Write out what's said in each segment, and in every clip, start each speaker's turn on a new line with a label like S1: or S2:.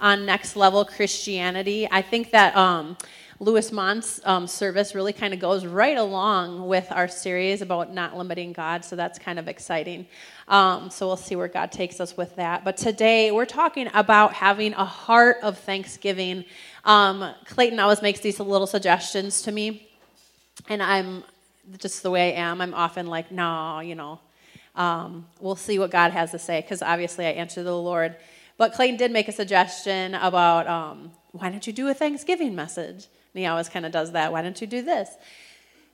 S1: on next level Christianity. I think that um, Louis Mont's um, service really kind of goes right along with our series about not limiting God, so that's kind of exciting. Um, so we'll see where God takes us with that. But today we're talking about having a heart of thanksgiving. Um, Clayton always makes these little suggestions to me, and I'm just the way I am. I'm often like, no, you know, um, we'll see what God has to say because obviously I answer the Lord. But Clayton did make a suggestion about um, why don't you do a Thanksgiving message? And he always kind of does that. Why don't you do this?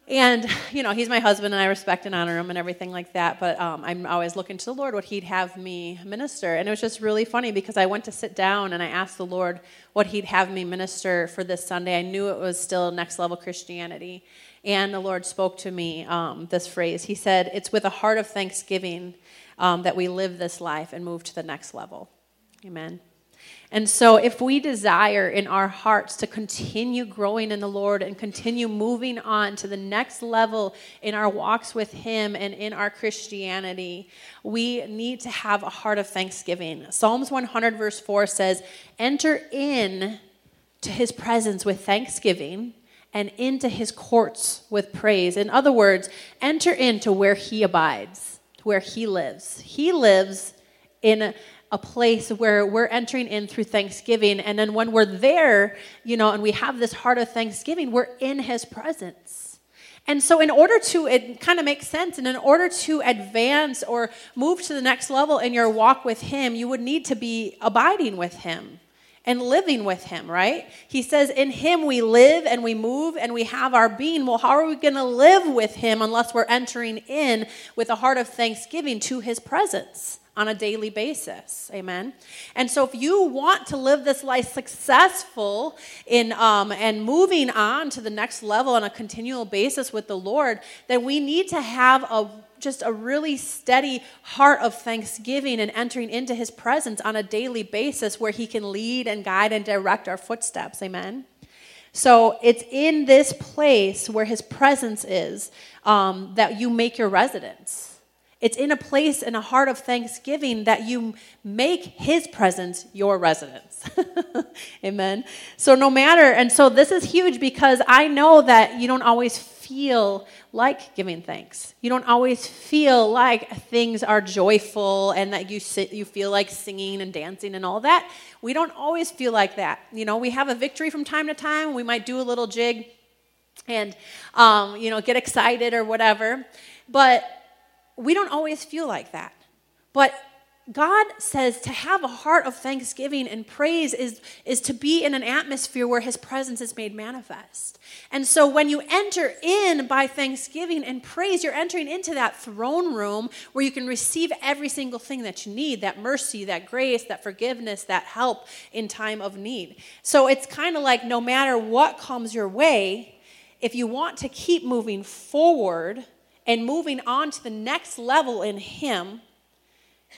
S1: And, you know, he's my husband and I respect and honor him and everything like that. But um, I'm always looking to the Lord what he'd have me minister. And it was just really funny because I went to sit down and I asked the Lord what he'd have me minister for this Sunday. I knew it was still next level Christianity. And the Lord spoke to me um, this phrase. He said, It's with a heart of thanksgiving um, that we live this life and move to the next level. Amen. And so, if we desire in our hearts to continue growing in the Lord and continue moving on to the next level in our walks with Him and in our Christianity, we need to have a heart of thanksgiving. Psalms 100, verse 4 says, Enter in to His presence with thanksgiving and into His courts with praise. In other words, enter into where He abides, where He lives. He lives in a place where we're entering in through thanksgiving. And then when we're there, you know, and we have this heart of thanksgiving, we're in his presence. And so, in order to, it kind of makes sense, and in order to advance or move to the next level in your walk with him, you would need to be abiding with him and living with him, right? He says, In him we live and we move and we have our being. Well, how are we going to live with him unless we're entering in with a heart of thanksgiving to his presence? On a daily basis. Amen. And so, if you want to live this life successful in um, and moving on to the next level on a continual basis with the Lord, then we need to have a just a really steady heart of thanksgiving and entering into His presence on a daily basis, where He can lead and guide and direct our footsteps. Amen. So it's in this place where His presence is um, that you make your residence. It's in a place, in a heart of thanksgiving, that you make His presence your residence. Amen. So, no matter, and so this is huge because I know that you don't always feel like giving thanks. You don't always feel like things are joyful and that you sit, you feel like singing and dancing and all that. We don't always feel like that. You know, we have a victory from time to time. We might do a little jig and, um, you know, get excited or whatever. But we don't always feel like that. But God says to have a heart of thanksgiving and praise is, is to be in an atmosphere where His presence is made manifest. And so when you enter in by thanksgiving and praise, you're entering into that throne room where you can receive every single thing that you need that mercy, that grace, that forgiveness, that help in time of need. So it's kind of like no matter what comes your way, if you want to keep moving forward, and moving on to the next level in Him,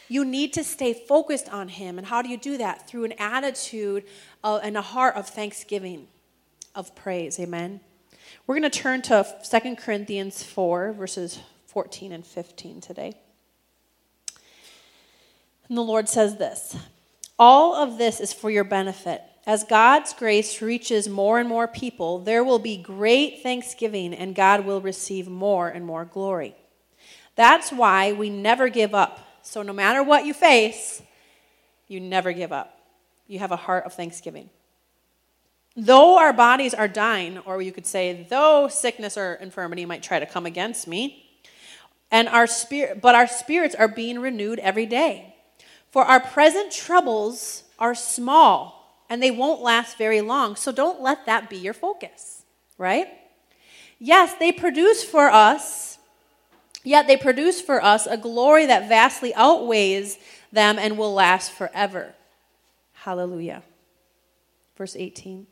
S1: you need to stay focused on Him. And how do you do that? Through an attitude of, and a heart of thanksgiving, of praise. Amen. We're going to turn to 2 Corinthians 4, verses 14 and 15 today. And the Lord says this All of this is for your benefit as God's grace reaches more and more people, there will be great thanksgiving and God will receive more and more glory. That's why we never give up. So, no matter what you face, you never give up. You have a heart of thanksgiving. Though our bodies are dying, or you could say, though sickness or infirmity might try to come against me, and our spirit, but our spirits are being renewed every day. For our present troubles are small and they won't last very long. So don't let that be your focus, right? Yes, they produce for us, yet they produce for us a glory that vastly outweighs them and will last forever. Hallelujah. Verse 18.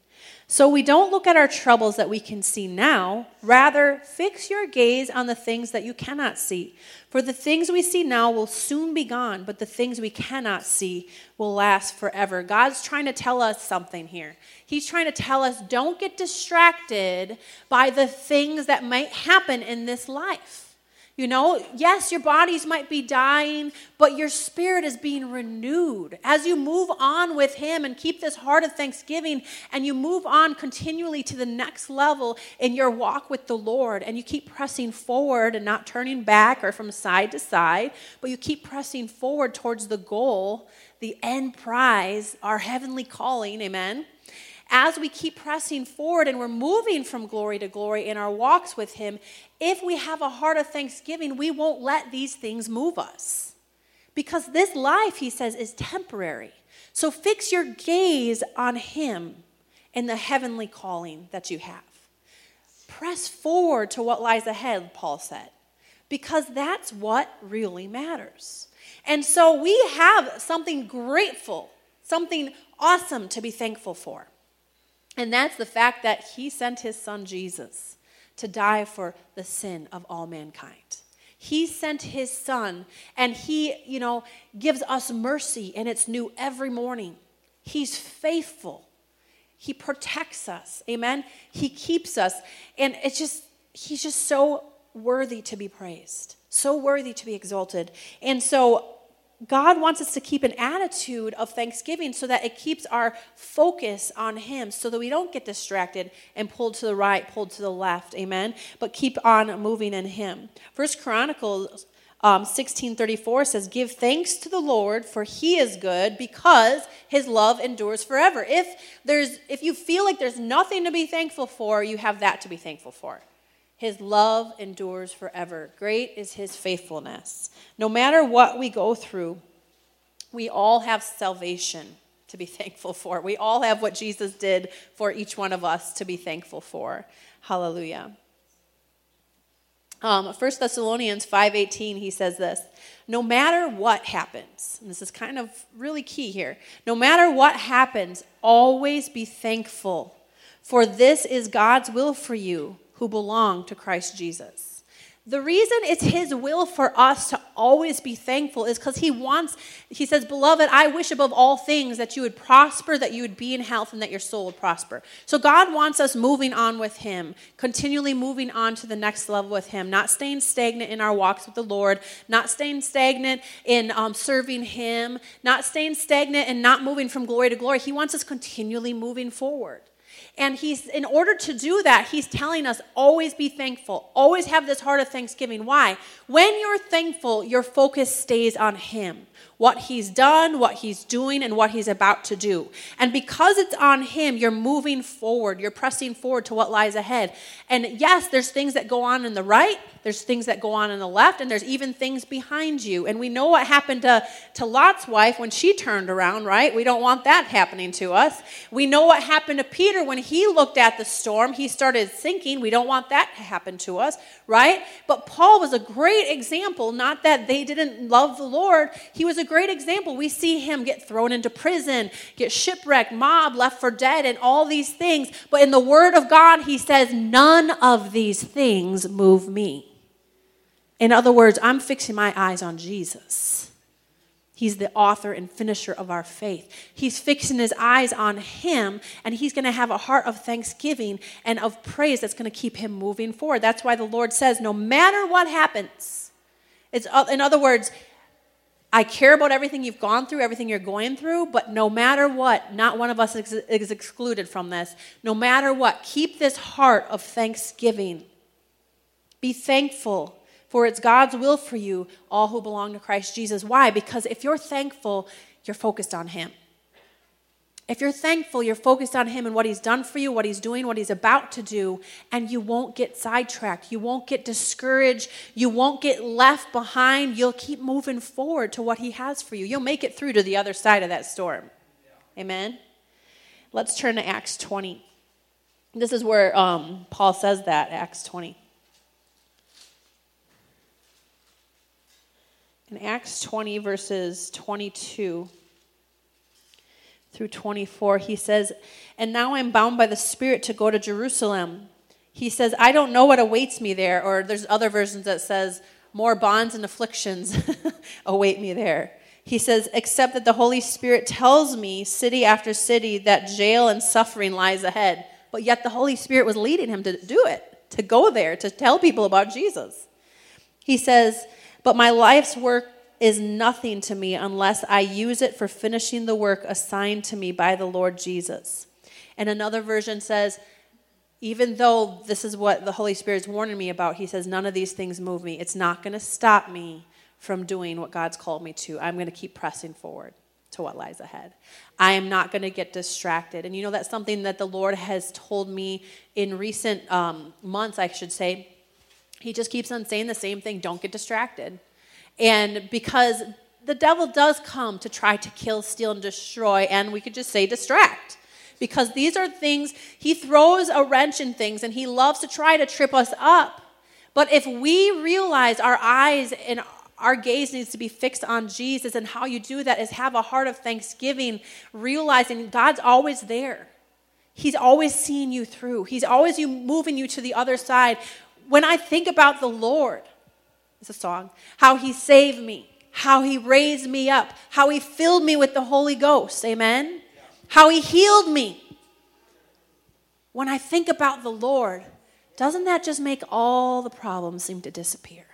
S1: So we don't look at our troubles that we can see now. Rather, fix your gaze on the things that you cannot see. For the things we see now will soon be gone, but the things we cannot see will last forever. God's trying to tell us something here. He's trying to tell us don't get distracted by the things that might happen in this life. You know, yes, your bodies might be dying, but your spirit is being renewed. As you move on with Him and keep this heart of thanksgiving, and you move on continually to the next level in your walk with the Lord, and you keep pressing forward and not turning back or from side to side, but you keep pressing forward towards the goal, the end prize, our heavenly calling, amen as we keep pressing forward and we're moving from glory to glory in our walks with Him, if we have a heart of thanksgiving, we won't let these things move us. Because this life, He says, is temporary. So fix your gaze on Him and the heavenly calling that you have. Press forward to what lies ahead, Paul said, because that's what really matters. And so we have something grateful, something awesome to be thankful for. And that's the fact that he sent his son Jesus to die for the sin of all mankind. He sent his son and he, you know, gives us mercy and it's new every morning. He's faithful. He protects us. Amen. He keeps us. And it's just he's just so worthy to be praised. So worthy to be exalted. And so God wants us to keep an attitude of thanksgiving so that it keeps our focus on Him so that we don't get distracted and pulled to the right, pulled to the left. Amen. But keep on moving in Him. First Chronicles um, 1634 says, Give thanks to the Lord, for He is good, because His love endures forever. If, there's, if you feel like there's nothing to be thankful for, you have that to be thankful for. His love endures forever. Great is his faithfulness. No matter what we go through, we all have salvation to be thankful for. We all have what Jesus did for each one of us to be thankful for. Hallelujah. Um, 1 Thessalonians 5.18, he says this, no matter what happens, and this is kind of really key here, no matter what happens, always be thankful, for this is God's will for you who belong to Christ Jesus. The reason it's his will for us to always be thankful is because he wants, he says, Beloved, I wish above all things that you would prosper, that you would be in health, and that your soul would prosper. So God wants us moving on with him, continually moving on to the next level with him, not staying stagnant in our walks with the Lord, not staying stagnant in um, serving him, not staying stagnant and not moving from glory to glory. He wants us continually moving forward. And he's, in order to do that, he's telling us always be thankful, always have this heart of thanksgiving. Why? When you're thankful, your focus stays on him what he's done, what he's doing, and what he's about to do. And because it's on him, you're moving forward, you're pressing forward to what lies ahead. And yes, there's things that go on in the right, there's things that go on in the left, and there's even things behind you. And we know what happened to, to Lot's wife when she turned around, right? We don't want that happening to us. We know what happened to Peter when he looked at the storm, he started sinking. We don't want that to happen to us, right? But Paul was a great example, not that they didn't love the Lord, he was a great example. We see him get thrown into prison, get shipwrecked, mob left for dead, and all these things. But in the Word of God, he says, None of these things move me. In other words, I'm fixing my eyes on Jesus. He's the author and finisher of our faith. He's fixing his eyes on him, and he's going to have a heart of thanksgiving and of praise that's going to keep him moving forward. That's why the Lord says, no matter what happens, it's, in other words, I care about everything you've gone through, everything you're going through, but no matter what, not one of us is, is excluded from this. No matter what, keep this heart of thanksgiving. Be thankful, for it's God's will for you, all who belong to Christ Jesus. Why? Because if you're thankful, you're focused on Him. If you're thankful, you're focused on Him and what He's done for you, what He's doing, what He's about to do, and you won't get sidetracked. You won't get discouraged. You won't get left behind. You'll keep moving forward to what He has for you. You'll make it through to the other side of that storm. Amen? Let's turn to Acts 20. This is where um, Paul says that, Acts 20. In Acts 20, verses 22 through 24, he says, And now I'm bound by the Spirit to go to Jerusalem. He says, I don't know what awaits me there. Or there's other versions that says, More bonds and afflictions await me there. He says, Except that the Holy Spirit tells me, city after city, that jail and suffering lies ahead. But yet the Holy Spirit was leading him to do it, to go there, to tell people about Jesus. He says, But my life's work is nothing to me unless I use it for finishing the work assigned to me by the Lord Jesus. And another version says, even though this is what the Holy Spirit's warning me about, he says, none of these things move me. It's not going to stop me from doing what God's called me to. I'm going to keep pressing forward to what lies ahead. I am not going to get distracted. And you know, that's something that the Lord has told me in recent um, months, I should say. He just keeps on saying the same thing don't get distracted. And because the devil does come to try to kill, steal, and destroy, and we could just say distract. Because these are things, he throws a wrench in things and he loves to try to trip us up. But if we realize our eyes and our gaze needs to be fixed on Jesus, and how you do that is have a heart of thanksgiving, realizing God's always there. He's always seeing you through. He's always you moving you to the other side. When I think about the Lord, it's a song, how he saved me, how he raised me up, how he filled me with the Holy Ghost. Amen. How he healed me. When I think about the Lord, doesn't that just make all the problems seem to disappear?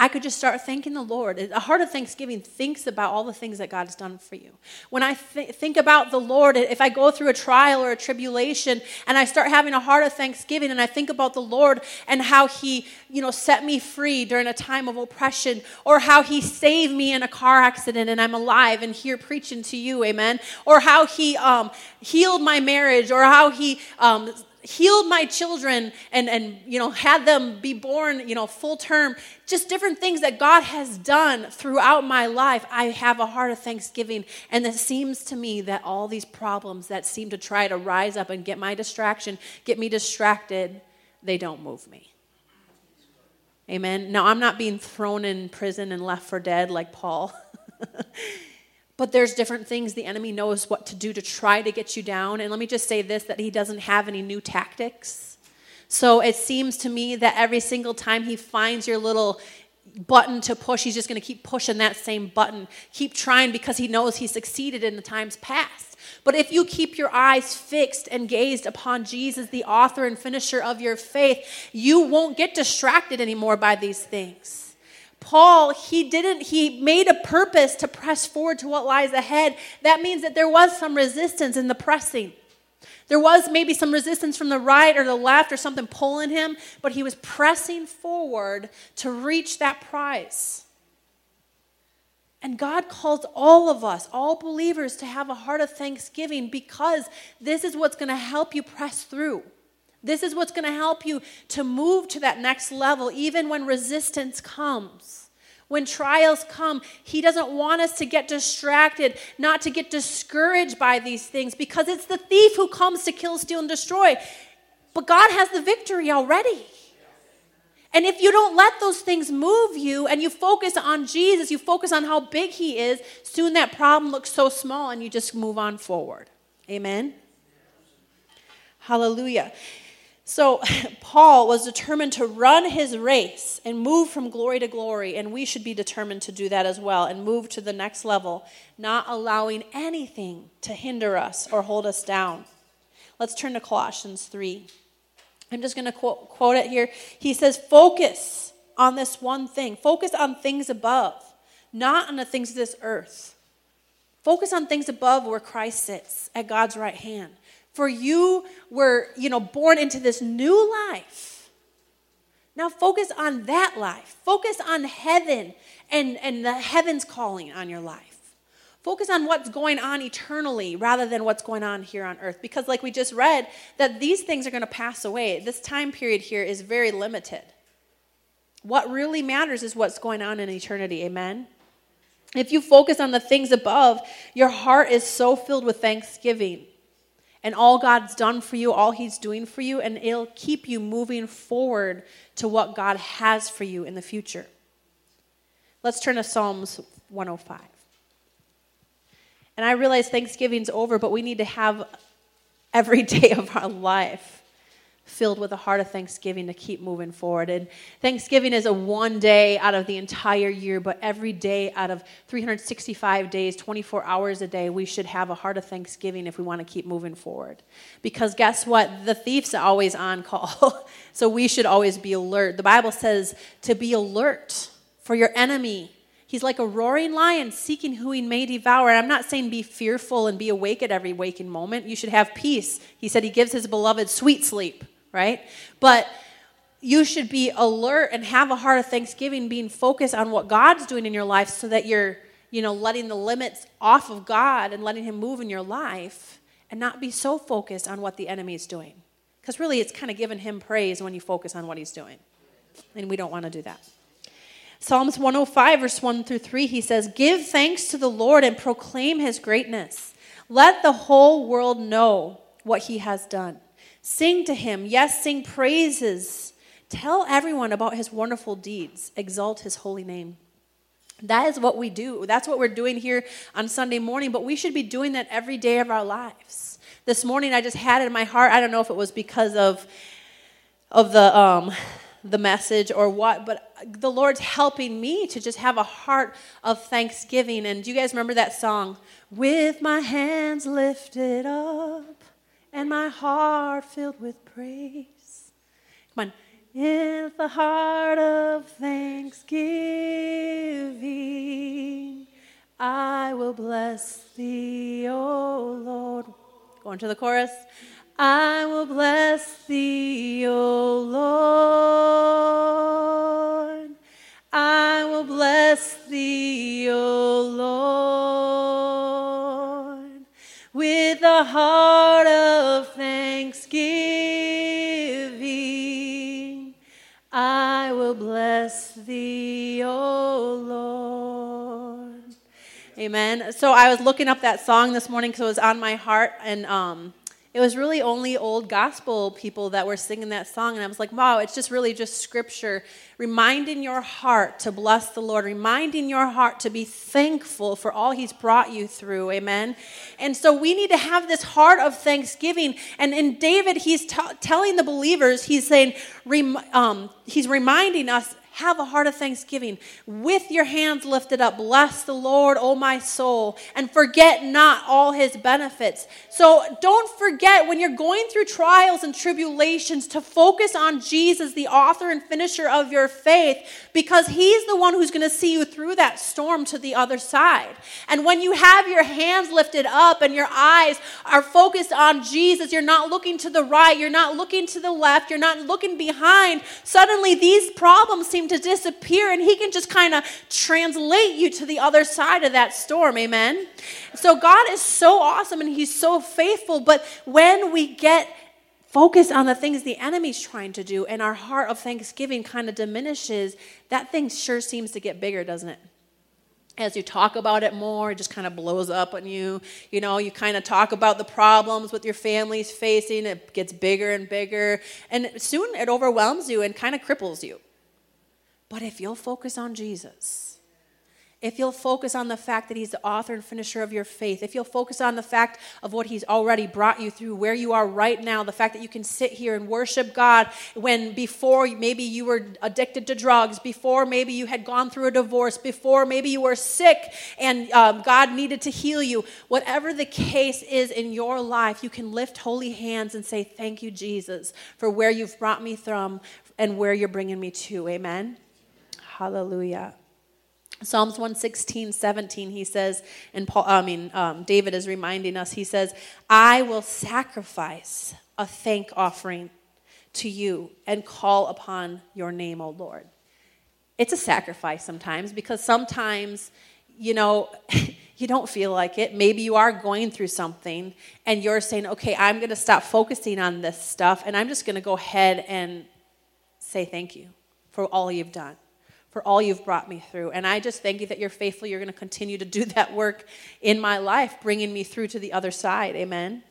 S1: I could just start thanking the Lord. A heart of thanksgiving thinks about all the things that God has done for you. When I th- think about the Lord, if I go through a trial or a tribulation and I start having a heart of thanksgiving and I think about the Lord and how He, you know, set me free during a time of oppression or how He saved me in a car accident and I'm alive and here preaching to you, amen. Or how He um, healed my marriage or how He um, healed my children and, and you know had them be born you know full term. Just different things that god has done throughout my life. I have a heart of thanksgiving. And it seems to me that all these problems that seem to try to rise up and get my distraction get me distracted they don't move me. Amen? Now i'm not being thrown in prison and left for dead like paul But there's different things the enemy knows what to do to try to get you down. And let me just say this that he doesn't have any new tactics. So it seems to me that every single time he finds your little button to push, he's just going to keep pushing that same button. Keep trying because he knows he succeeded in the times past. But if you keep your eyes fixed and gazed upon Jesus, the author and finisher of your faith, you won't get distracted anymore by these things. Paul, he didn't, he made a purpose to press forward to what lies ahead. That means that there was some resistance in the pressing. There was maybe some resistance from the right or the left or something pulling him, but he was pressing forward to reach that prize. And God calls all of us, all believers, to have a heart of thanksgiving because this is what's going to help you press through. This is what's going to help you to move to that next level, even when resistance comes. When trials come, He doesn't want us to get distracted, not to get discouraged by these things, because it's the thief who comes to kill, steal, and destroy. But God has the victory already. And if you don't let those things move you and you focus on Jesus, you focus on how big He is, soon that problem looks so small and you just move on forward. Amen? Hallelujah. So, Paul was determined to run his race and move from glory to glory, and we should be determined to do that as well and move to the next level, not allowing anything to hinder us or hold us down. Let's turn to Colossians 3. I'm just going to quote, quote it here. He says, Focus on this one thing, focus on things above, not on the things of this earth. Focus on things above where Christ sits at God's right hand. For you were, you know, born into this new life. Now focus on that life. Focus on heaven and, and the heaven's calling on your life. Focus on what's going on eternally rather than what's going on here on earth. Because, like we just read, that these things are going to pass away. This time period here is very limited. What really matters is what's going on in eternity. Amen? If you focus on the things above, your heart is so filled with thanksgiving and all God's done for you, all He's doing for you, and it'll keep you moving forward to what God has for you in the future. Let's turn to Psalms 105. And I realize Thanksgiving's over, but we need to have every day of our life filled with a heart of thanksgiving to keep moving forward. And Thanksgiving is a one day out of the entire year, but every day out of 365 days, 24 hours a day, we should have a heart of thanksgiving if we want to keep moving forward. Because guess what? The thief's always on call. so we should always be alert. The Bible says to be alert for your enemy. He's like a roaring lion seeking who he may devour. And I'm not saying be fearful and be awake at every waking moment. You should have peace. He said he gives his beloved sweet sleep right? But you should be alert and have a heart of thanksgiving, being focused on what God's doing in your life so that you're, you know, letting the limits off of God and letting Him move in your life and not be so focused on what the enemy is doing. Because really, it's kind of giving Him praise when you focus on what He's doing. And we don't want to do that. Psalms 105, verse 1 through 3, he says, Give thanks to the Lord and proclaim His greatness. Let the whole world know what He has done. Sing to him. Yes, sing praises. Tell everyone about his wonderful deeds. Exalt his holy name. That is what we do. That's what we're doing here on Sunday morning, but we should be doing that every day of our lives. This morning I just had it in my heart. I don't know if it was because of of the um the message or what, but the Lord's helping me to just have a heart of thanksgiving. And do you guys remember that song? With my hands lifted up and my heart filled with praise. Come on. In the heart of thanksgiving, I will bless thee, O Lord. Going to the chorus. I will bless thee, O Lord. I will bless thee, O Lord, with a heart of thanksgiving. I will bless thee, O Lord. Amen. So I was looking up that song this morning because it was on my heart, and um, it was really only old gospel people that were singing that song. And I was like, wow, it's just really just scripture reminding your heart to bless the Lord, reminding your heart to be thankful for all He's brought you through. Amen. And so we need to have this heart of thanksgiving. And in David, he's t- telling the believers, he's saying, rem- um, he's reminding us have a heart of thanksgiving. With your hands lifted up, bless the Lord, O my soul, and forget not all his benefits. So don't forget when you're going through trials and tribulations to focus on Jesus, the author and finisher of your faith, because he's the one who's going to see you through that storm to the other side. And when you have your hands lifted up and your eyes are focused on Jesus, you're not looking to the right, you're not looking to the left, you're not looking behind, suddenly these problems seem to disappear and he can just kind of translate you to the other side of that storm. Amen. So God is so awesome and he's so faithful, but when we get focused on the things the enemy's trying to do and our heart of thanksgiving kind of diminishes, that thing sure seems to get bigger, doesn't it? as you talk about it more, it just kind of blows up on you. You know, you kind of talk about the problems with your family's facing, it gets bigger and bigger, and soon it overwhelms you and kind of cripples you. But if you'll focus on Jesus, if you'll focus on the fact that He's the author and finisher of your faith, if you'll focus on the fact of what He's already brought you through, where you are right now, the fact that you can sit here and worship God when before maybe you were addicted to drugs, before maybe you had gone through a divorce, before maybe you were sick and um, God needed to heal you, whatever the case is in your life, you can lift holy hands and say, Thank you, Jesus, for where you've brought me from and where you're bringing me to. Amen. Hallelujah. Psalms 116, 17, he says, and Paul, I mean, um, David is reminding us, he says, I will sacrifice a thank offering to you and call upon your name, O Lord. It's a sacrifice sometimes because sometimes, you know, you don't feel like it. Maybe you are going through something and you're saying, okay, I'm going to stop focusing on this stuff and I'm just going to go ahead and say thank you for all you've done for all you've brought me through. And I just thank you that you're faithful. You're going to continue to do that work in my life, bringing me through to the other side. Amen.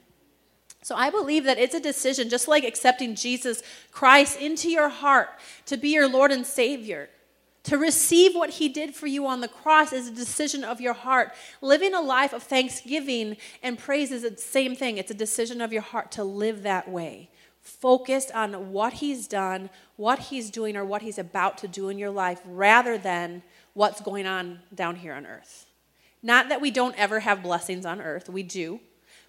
S1: So I believe that it's a decision, just like accepting Jesus Christ into your heart to be your Lord and Savior. To receive what he did for you on the cross is a decision of your heart. Living a life of thanksgiving and praise is the same thing. It's a decision of your heart to live that way focused on what He's done, what He's doing, or what He's about to do in your life rather than what's going on down here on earth. Not that we don't ever have blessings on earth, we do.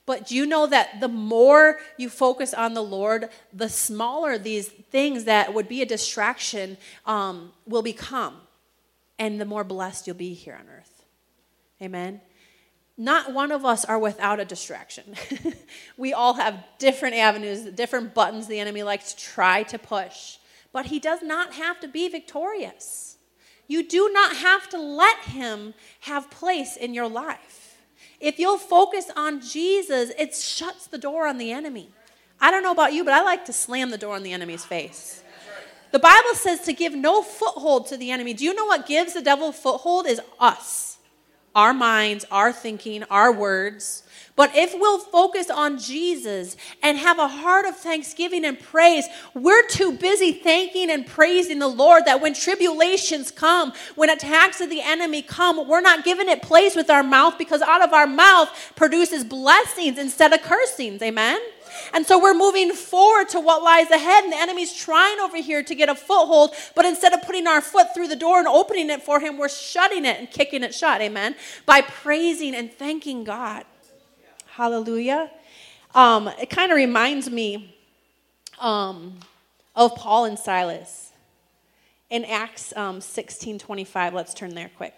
S1: But do you know that the more you focus on the Lord, the smaller these things that would be a distraction um, will become, and the more blessed you'll be here on earth. Amen. Not one of us are without a distraction. we all have different avenues, different buttons the enemy likes to try to push. But he does not have to be victorious. You do not have to let him have place in your life. If you'll focus on Jesus, it shuts the door on the enemy. I don't know about you, but I like to slam the door on the enemy's face. The Bible says to give no foothold to the enemy. Do you know what gives the devil foothold? Is us, our minds, our thinking, our words. But if we'll focus on Jesus and have a heart of thanksgiving and praise, we're too busy thanking and praising the Lord that when tribulations come, when attacks of the enemy come, we're not giving it place with our mouth because out of our mouth produces blessings instead of cursings. Amen? And so we're moving forward to what lies ahead, and the enemy's trying over here to get a foothold, but instead of putting our foot through the door and opening it for him, we're shutting it and kicking it shut. Amen? By praising and thanking God. Hallelujah. Um, it kind of reminds me um, of Paul and Silas in Acts um, 16 25. Let's turn there quick.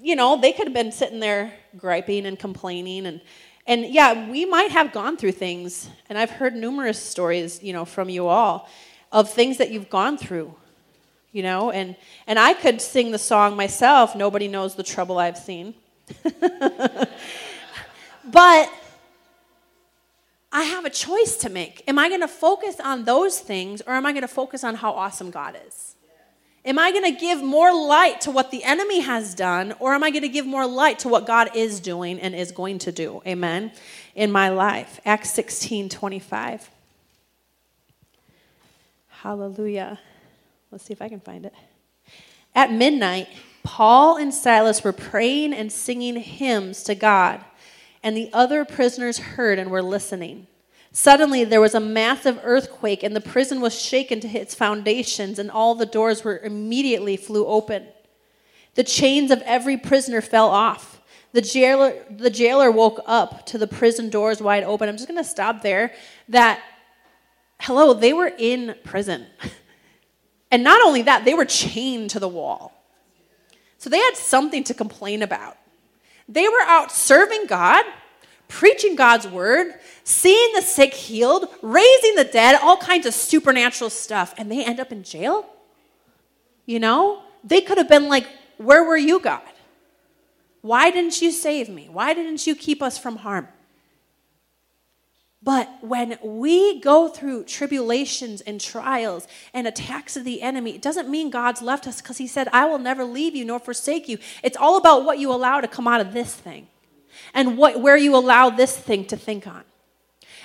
S1: You know, they could have been sitting there griping and complaining and and yeah, we might have gone through things, and I've heard numerous stories, you know, from you all of things that you've gone through, you know, and and I could sing the song myself, nobody knows the trouble I've seen. But I have a choice to make. Am I going to focus on those things or am I going to focus on how awesome God is? Am I going to give more light to what the enemy has done or am I going to give more light to what God is doing and is going to do? Amen. In my life. Acts 16 25. Hallelujah. Let's see if I can find it. At midnight, Paul and Silas were praying and singing hymns to God and the other prisoners heard and were listening. Suddenly there was a massive earthquake, and the prison was shaken to its foundations, and all the doors were immediately flew open. The chains of every prisoner fell off. The jailer, the jailer woke up to the prison doors wide open. I'm just going to stop there. That, hello, they were in prison. And not only that, they were chained to the wall. So they had something to complain about. They were out serving God, preaching God's word, seeing the sick healed, raising the dead, all kinds of supernatural stuff, and they end up in jail? You know? They could have been like, Where were you, God? Why didn't you save me? Why didn't you keep us from harm? But when we go through tribulations and trials and attacks of the enemy, it doesn't mean God's left us because He said, I will never leave you nor forsake you. It's all about what you allow to come out of this thing and what, where you allow this thing to think on.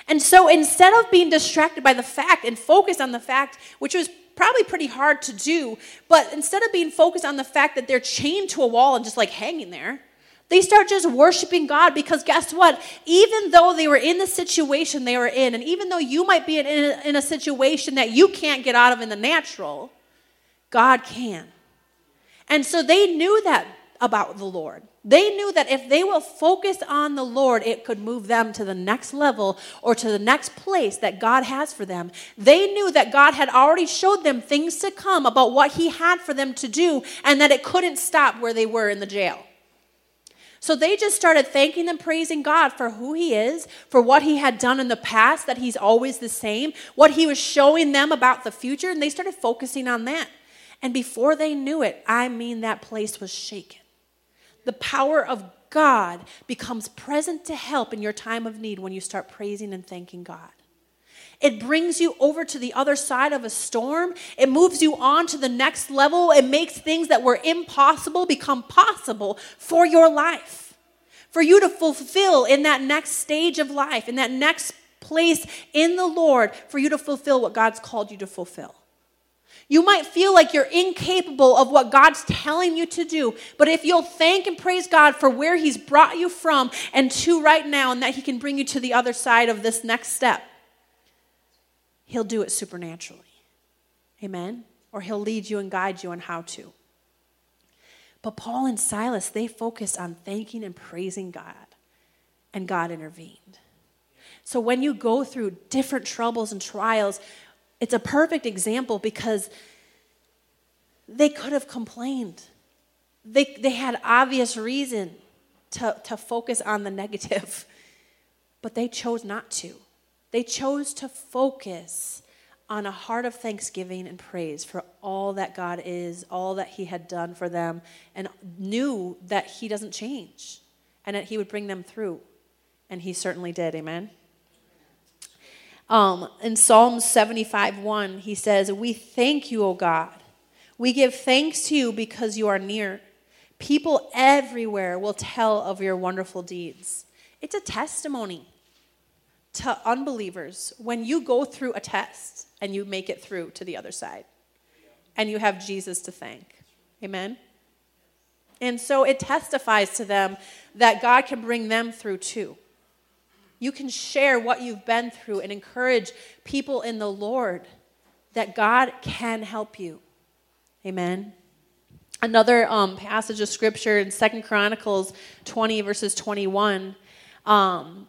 S1: And so instead of being distracted by the fact and focused on the fact, which was probably pretty hard to do, but instead of being focused on the fact that they're chained to a wall and just like hanging there, they start just worshiping God because guess what? Even though they were in the situation they were in, and even though you might be in a, in a situation that you can't get out of in the natural, God can. And so they knew that about the Lord. They knew that if they will focus on the Lord, it could move them to the next level or to the next place that God has for them. They knew that God had already showed them things to come about what He had for them to do and that it couldn't stop where they were in the jail. So they just started thanking and praising God for who He is, for what He had done in the past, that He's always the same, what He was showing them about the future, and they started focusing on that. And before they knew it, I mean, that place was shaken. The power of God becomes present to help in your time of need when you start praising and thanking God. It brings you over to the other side of a storm. It moves you on to the next level. It makes things that were impossible become possible for your life. For you to fulfill in that next stage of life, in that next place in the Lord, for you to fulfill what God's called you to fulfill. You might feel like you're incapable of what God's telling you to do, but if you'll thank and praise God for where He's brought you from and to right now, and that He can bring you to the other side of this next step, He'll do it supernaturally. Amen? Or he'll lead you and guide you on how to. But Paul and Silas, they focused on thanking and praising God, and God intervened. So when you go through different troubles and trials, it's a perfect example because they could have complained. They, they had obvious reason to, to focus on the negative, but they chose not to. They chose to focus on a heart of thanksgiving and praise for all that God is, all that He had done for them, and knew that He doesn't change and that He would bring them through. And He certainly did. Amen. Um, in Psalm 75 1, he says, We thank you, O God. We give thanks to you because you are near. People everywhere will tell of your wonderful deeds. It's a testimony to unbelievers when you go through a test and you make it through to the other side and you have Jesus to thank. Amen? And so it testifies to them that God can bring them through too. You can share what you've been through and encourage people in the Lord that God can help you. Amen. Another um, passage of scripture in Second Chronicles 20, verses 21. Um,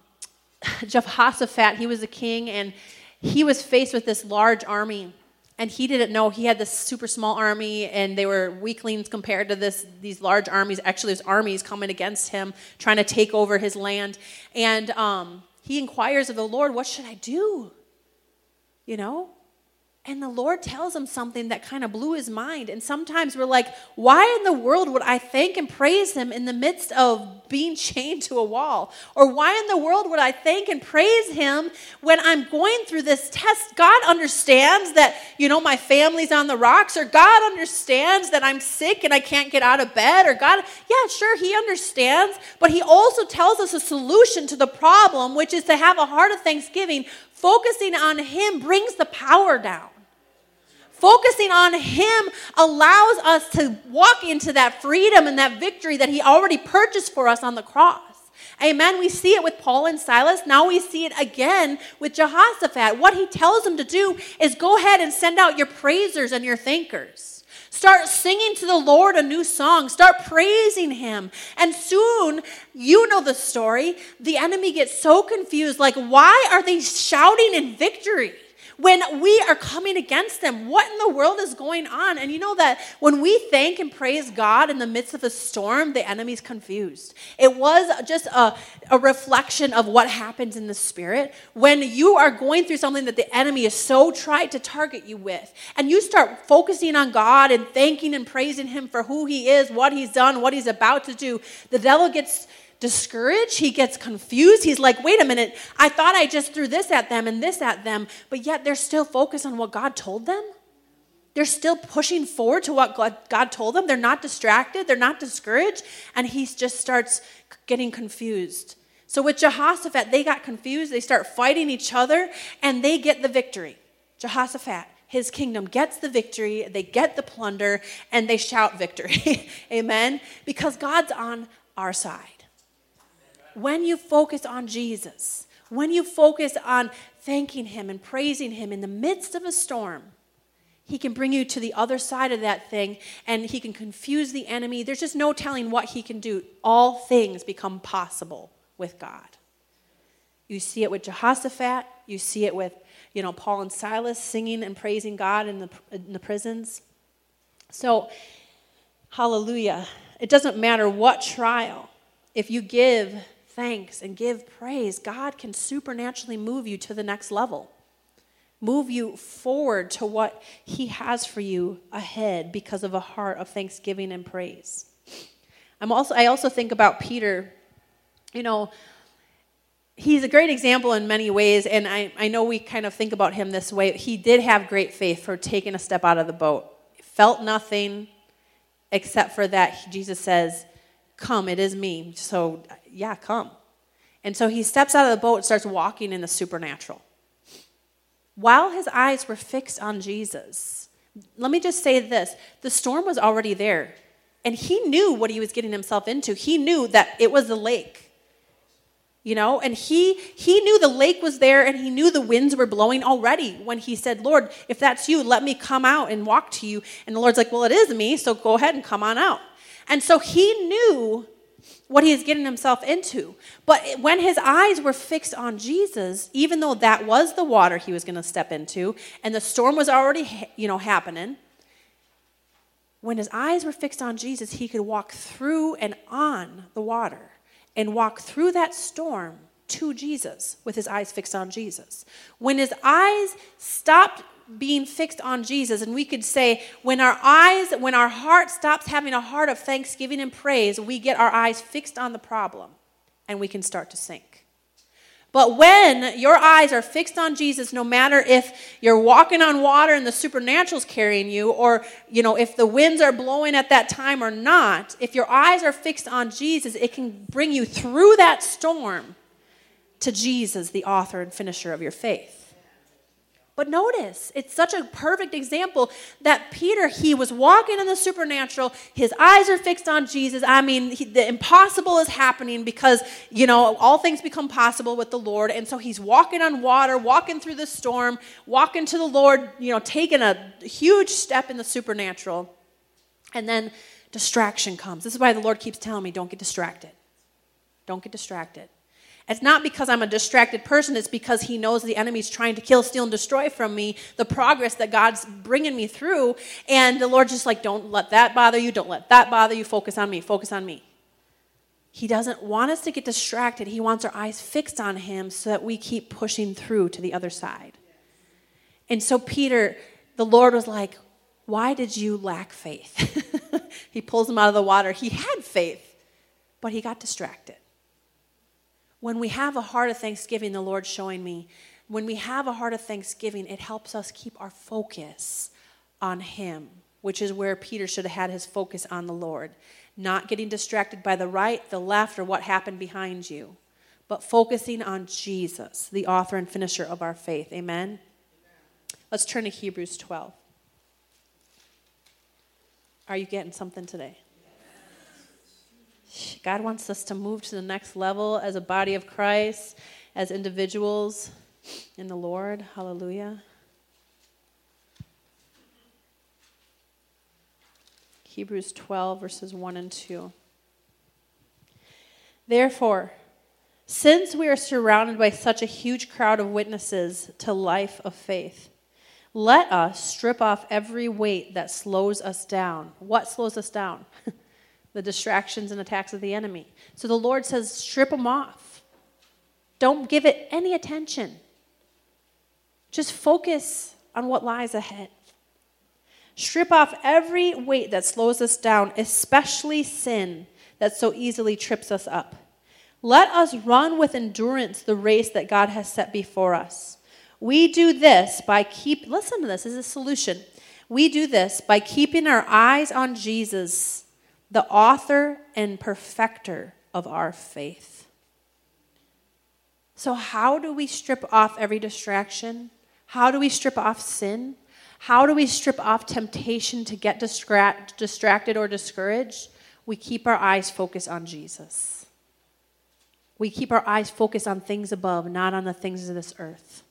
S1: Jehoshaphat, he was a king, and he was faced with this large army. And he didn't know he had this super small army, and they were weaklings compared to this these large armies. Actually, there's armies coming against him, trying to take over his land. And um, he inquires of the Lord, "What should I do?" You know, and the Lord tells him something that kind of blew his mind. And sometimes we're like, why in the world would I thank and praise him in the midst of being chained to a wall? Or why in the world would I thank and praise him when I'm going through this test? God understands that, you know, my family's on the rocks, or God understands that I'm sick and I can't get out of bed, or God, yeah, sure, he understands. But he also tells us a solution to the problem, which is to have a heart of thanksgiving. Focusing on him brings the power down. Focusing on Him allows us to walk into that freedom and that victory that He already purchased for us on the cross. Amen. We see it with Paul and Silas. Now we see it again with Jehoshaphat. What he tells them to do is go ahead and send out your praisers and your thinkers. Start singing to the Lord a new song. Start praising Him. And soon, you know the story. The enemy gets so confused like, why are they shouting in victory? When we are coming against them. What in the world is going on? And you know that when we thank and praise God in the midst of a storm, the enemy's confused. It was just a, a reflection of what happens in the spirit when you are going through something that the enemy is so tried to target you with. And you start focusing on God and thanking and praising Him for who He is, what He's done, what He's about to do. The devil gets discouraged. He gets confused. He's like, wait a minute, I thought I just threw this at them and this at them, but yet they're still focused on what God told them. They're still pushing forward to what God told them. They're not distracted, they're not discouraged, and he just starts getting confused. So with Jehoshaphat, they got confused. They start fighting each other, and they get the victory. Jehoshaphat, his kingdom gets the victory, they get the plunder, and they shout victory. Amen? Because God's on our side when you focus on Jesus, when you focus on thanking Him and praising Him in the midst of a storm, He can bring you to the other side of that thing and He can confuse the enemy. There's just no telling what He can do. All things become possible with God. You see it with Jehoshaphat, you see it with you know, Paul and Silas singing and praising God in the, in the prisons. So, hallelujah. It doesn't matter what trial, if you give thanks and give praise, God can supernaturally move you to the next level. Move you forward to what He has for you ahead because of a heart of thanksgiving and praise. I'm also, I also think about Peter. You know, he's a great example in many ways, and I, I know we kind of think about him this way. He did have great faith for taking a step out of the boat. Felt nothing except for that Jesus says, Come, it is me. So yeah, come. And so he steps out of the boat starts walking in the supernatural. While his eyes were fixed on Jesus, let me just say this the storm was already there. And he knew what he was getting himself into. He knew that it was the lake. you know and he he knew the lake was there and he knew the winds were blowing already when he said lord if that's you let me come out and walk to you and the lord's like well it is me so go ahead and come on out and so he knew what he was getting himself into but when his eyes were fixed on jesus even though that was the water he was going to step into and the storm was already you know happening when his eyes were fixed on jesus he could walk through and on the water and walk through that storm to Jesus with his eyes fixed on Jesus. When his eyes stopped being fixed on Jesus, and we could say, when our eyes, when our heart stops having a heart of thanksgiving and praise, we get our eyes fixed on the problem and we can start to sink. But when your eyes are fixed on Jesus, no matter if you're walking on water and the supernatural's carrying you, or you know, if the winds are blowing at that time or not, if your eyes are fixed on Jesus, it can bring you through that storm to Jesus, the author and finisher of your faith. But notice, it's such a perfect example that Peter, he was walking in the supernatural. His eyes are fixed on Jesus. I mean, he, the impossible is happening because, you know, all things become possible with the Lord. And so he's walking on water, walking through the storm, walking to the Lord, you know, taking a huge step in the supernatural. And then distraction comes. This is why the Lord keeps telling me don't get distracted. Don't get distracted. It's not because I'm a distracted person, it's because he knows the enemy's trying to kill, steal, and destroy from me the progress that God's bringing me through. And the Lord just like, don't let that bother you, don't let that bother you, focus on me, focus on me. He doesn't want us to get distracted. He wants our eyes fixed on him so that we keep pushing through to the other side. And so, Peter, the Lord was like, Why did you lack faith? he pulls him out of the water. He had faith, but he got distracted. When we have a heart of thanksgiving, the Lord's showing me, when we have a heart of thanksgiving, it helps us keep our focus on Him, which is where Peter should have had his focus on the Lord. Not getting distracted by the right, the left, or what happened behind you, but focusing on Jesus, the author and finisher of our faith. Amen? Let's turn to Hebrews 12. Are you getting something today? God wants us to move to the next level as a body of Christ, as individuals in the Lord. Hallelujah. Hebrews 12, verses 1 and 2. Therefore, since we are surrounded by such a huge crowd of witnesses to life of faith, let us strip off every weight that slows us down. What slows us down? the distractions and attacks of the enemy. So the Lord says, strip them off. Don't give it any attention. Just focus on what lies ahead. Strip off every weight that slows us down, especially sin that so easily trips us up. Let us run with endurance the race that God has set before us. We do this by keep listen to this, this is a solution. We do this by keeping our eyes on Jesus the author and perfecter of our faith. So, how do we strip off every distraction? How do we strip off sin? How do we strip off temptation to get distract, distracted or discouraged? We keep our eyes focused on Jesus. We keep our eyes focused on things above, not on the things of this earth.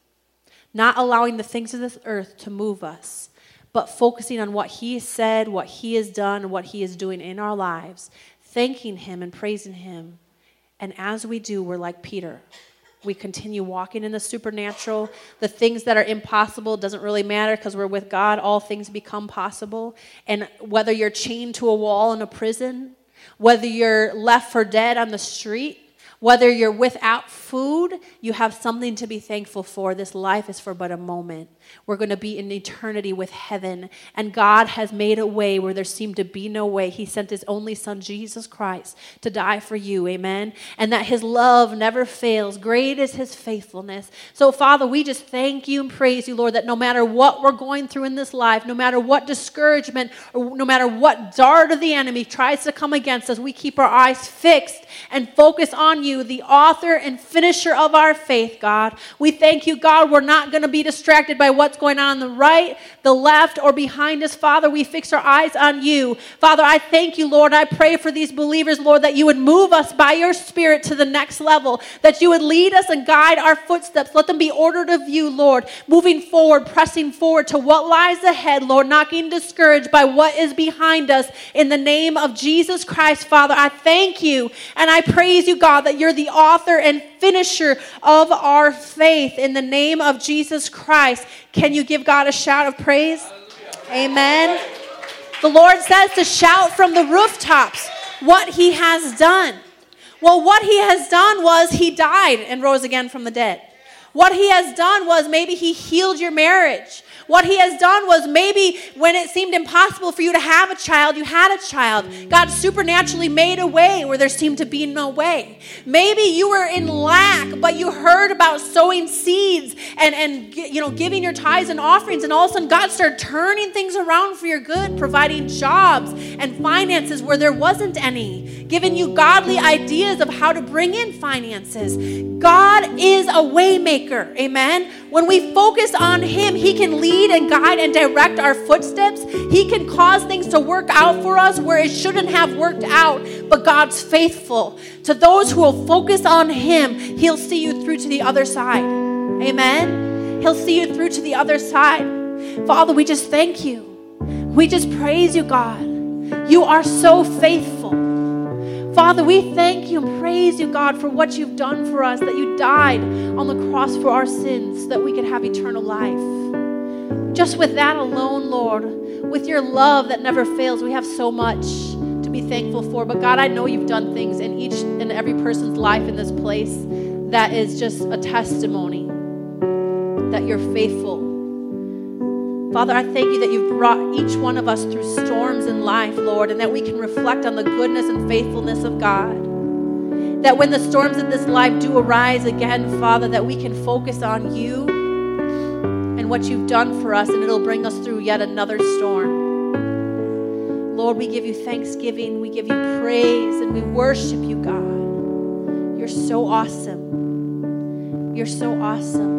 S1: Not allowing the things of this earth to move us, but focusing on what He said, what He has done, what He is doing in our lives, thanking Him and praising Him. And as we do, we're like Peter. We continue walking in the supernatural. The things that are impossible doesn't really matter because we're with God. All things become possible. And whether you're chained to a wall in a prison, whether you're left for dead on the street, whether you're without food, you have something to be thankful for. This life is for but a moment. We're going to be in eternity with heaven. And God has made a way where there seemed to be no way. He sent His only Son, Jesus Christ, to die for you. Amen. And that His love never fails. Great is His faithfulness. So, Father, we just thank you and praise you, Lord, that no matter what we're going through in this life, no matter what discouragement, or no matter what dart of the enemy tries to come against us, we keep our eyes fixed and focus on you, the author and finisher of our faith, God. We thank you, God. We're not going to be distracted by what's going on on the right, the left, or behind us, Father. We fix our eyes on you. Father, I thank you, Lord. I pray for these believers, Lord, that you would move us by your Spirit to the next level, that you would lead us and guide our footsteps. Let them be ordered of you, Lord, moving forward, pressing forward to what lies ahead, Lord, not getting discouraged by what is behind us. In the name of Jesus Christ, Father, I thank you and I praise you, God, that you're the author and finisher of our faith. In the name of Jesus Christ, can you give God a shout of praise? Amen. The Lord says to shout from the rooftops what he has done. Well, what he has done was he died and rose again from the dead. What he has done was maybe he healed your marriage. What he has done was maybe when it seemed impossible for you to have a child, you had a child. God supernaturally made a way where there seemed to be no way. Maybe you were in lack, but you heard about sowing seeds and, and you know, giving your tithes and offerings, and all of a sudden God started turning things around for your good, providing jobs and finances where there wasn't any, giving you godly ideas of how to bring in finances. God is a waymaker. Amen. When we focus on Him, He can lead and guide and direct our footsteps. He can cause things to work out for us where it shouldn't have worked out, but God's faithful. To those who will focus on Him, He'll see you through to the other side. Amen. He'll see you through to the other side. Father, we just thank you. We just praise you, God. You are so faithful. Father, we thank you and praise you, God, for what you've done for us, that you died on the cross for our sins so that we could have eternal life. Just with that alone, Lord, with your love that never fails, we have so much to be thankful for. But God, I know you've done things in each and every person's life in this place that is just a testimony that you're faithful Father, I thank you that you've brought each one of us through storms in life, Lord, and that we can reflect on the goodness and faithfulness of God. That when the storms of this life do arise again, Father, that we can focus on you and what you've done for us, and it'll bring us through yet another storm. Lord, we give you thanksgiving, we give you praise, and we worship you, God. You're so awesome. You're so awesome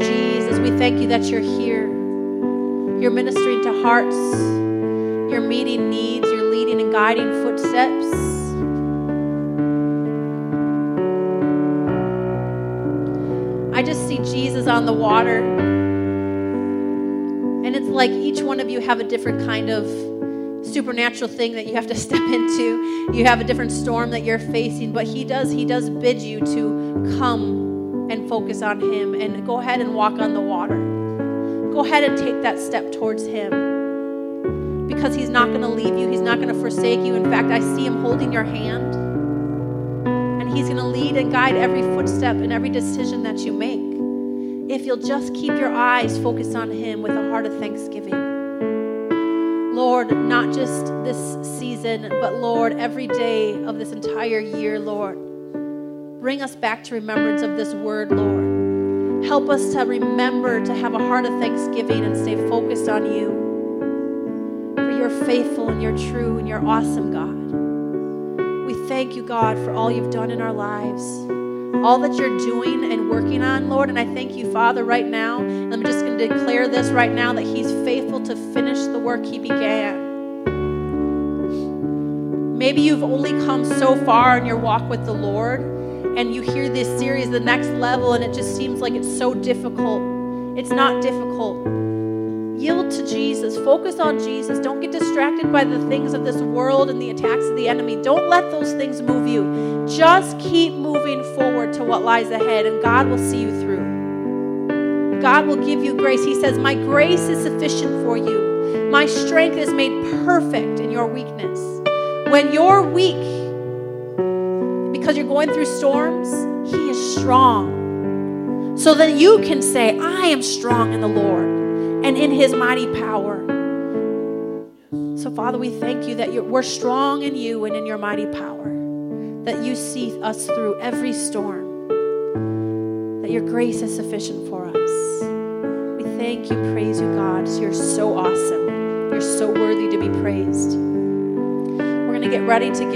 S1: Jesus, we thank you that you're here. You're ministering to hearts. You're meeting needs. You're leading and guiding footsteps. On the water. And it's like each one of you have a different kind of supernatural thing that you have to step into. You have a different storm that you're facing, but he does he does bid you to come and focus on Him and go ahead and walk on the water. Go ahead and take that step towards Him because He's not going to leave you, He's not going to forsake you. In fact, I see Him holding your hand and He's going to lead and guide every footstep and every decision that you make. If you'll just keep your eyes focused on Him with a heart of thanksgiving. Lord, not just this season, but Lord, every day of this entire year, Lord. Bring us back to remembrance of this word, Lord. Help us to remember to have a heart of thanksgiving and stay focused on you. For you're faithful and you're true and you're awesome, God. We thank you, God, for all you've done in our lives, all that you're doing and working on, Lord. And I thank you, Father, right now. I'm just going to declare this right now that He's faithful to finish the work He began. Maybe you've only come so far in your walk with the Lord and you hear this series, the next level, and it just seems like it's so difficult. It's not difficult. Yield to Jesus. Focus on Jesus. Don't get distracted by the things of this world and the attacks of the enemy. Don't let those things move you. Just keep moving forward to what lies ahead, and God will see you through. God will give you grace. He says, My grace is sufficient for you. My strength is made perfect in your weakness. When you're weak, because you're going through storms, He is strong. So that you can say, I am strong in the Lord and in His mighty power. So, Father, we thank you that we're strong in you and in your mighty power, that you see us through every storm, that your grace is sufficient for us. We thank you, praise you, God. You're so awesome. You're so worthy to be praised. We're going to get ready to give.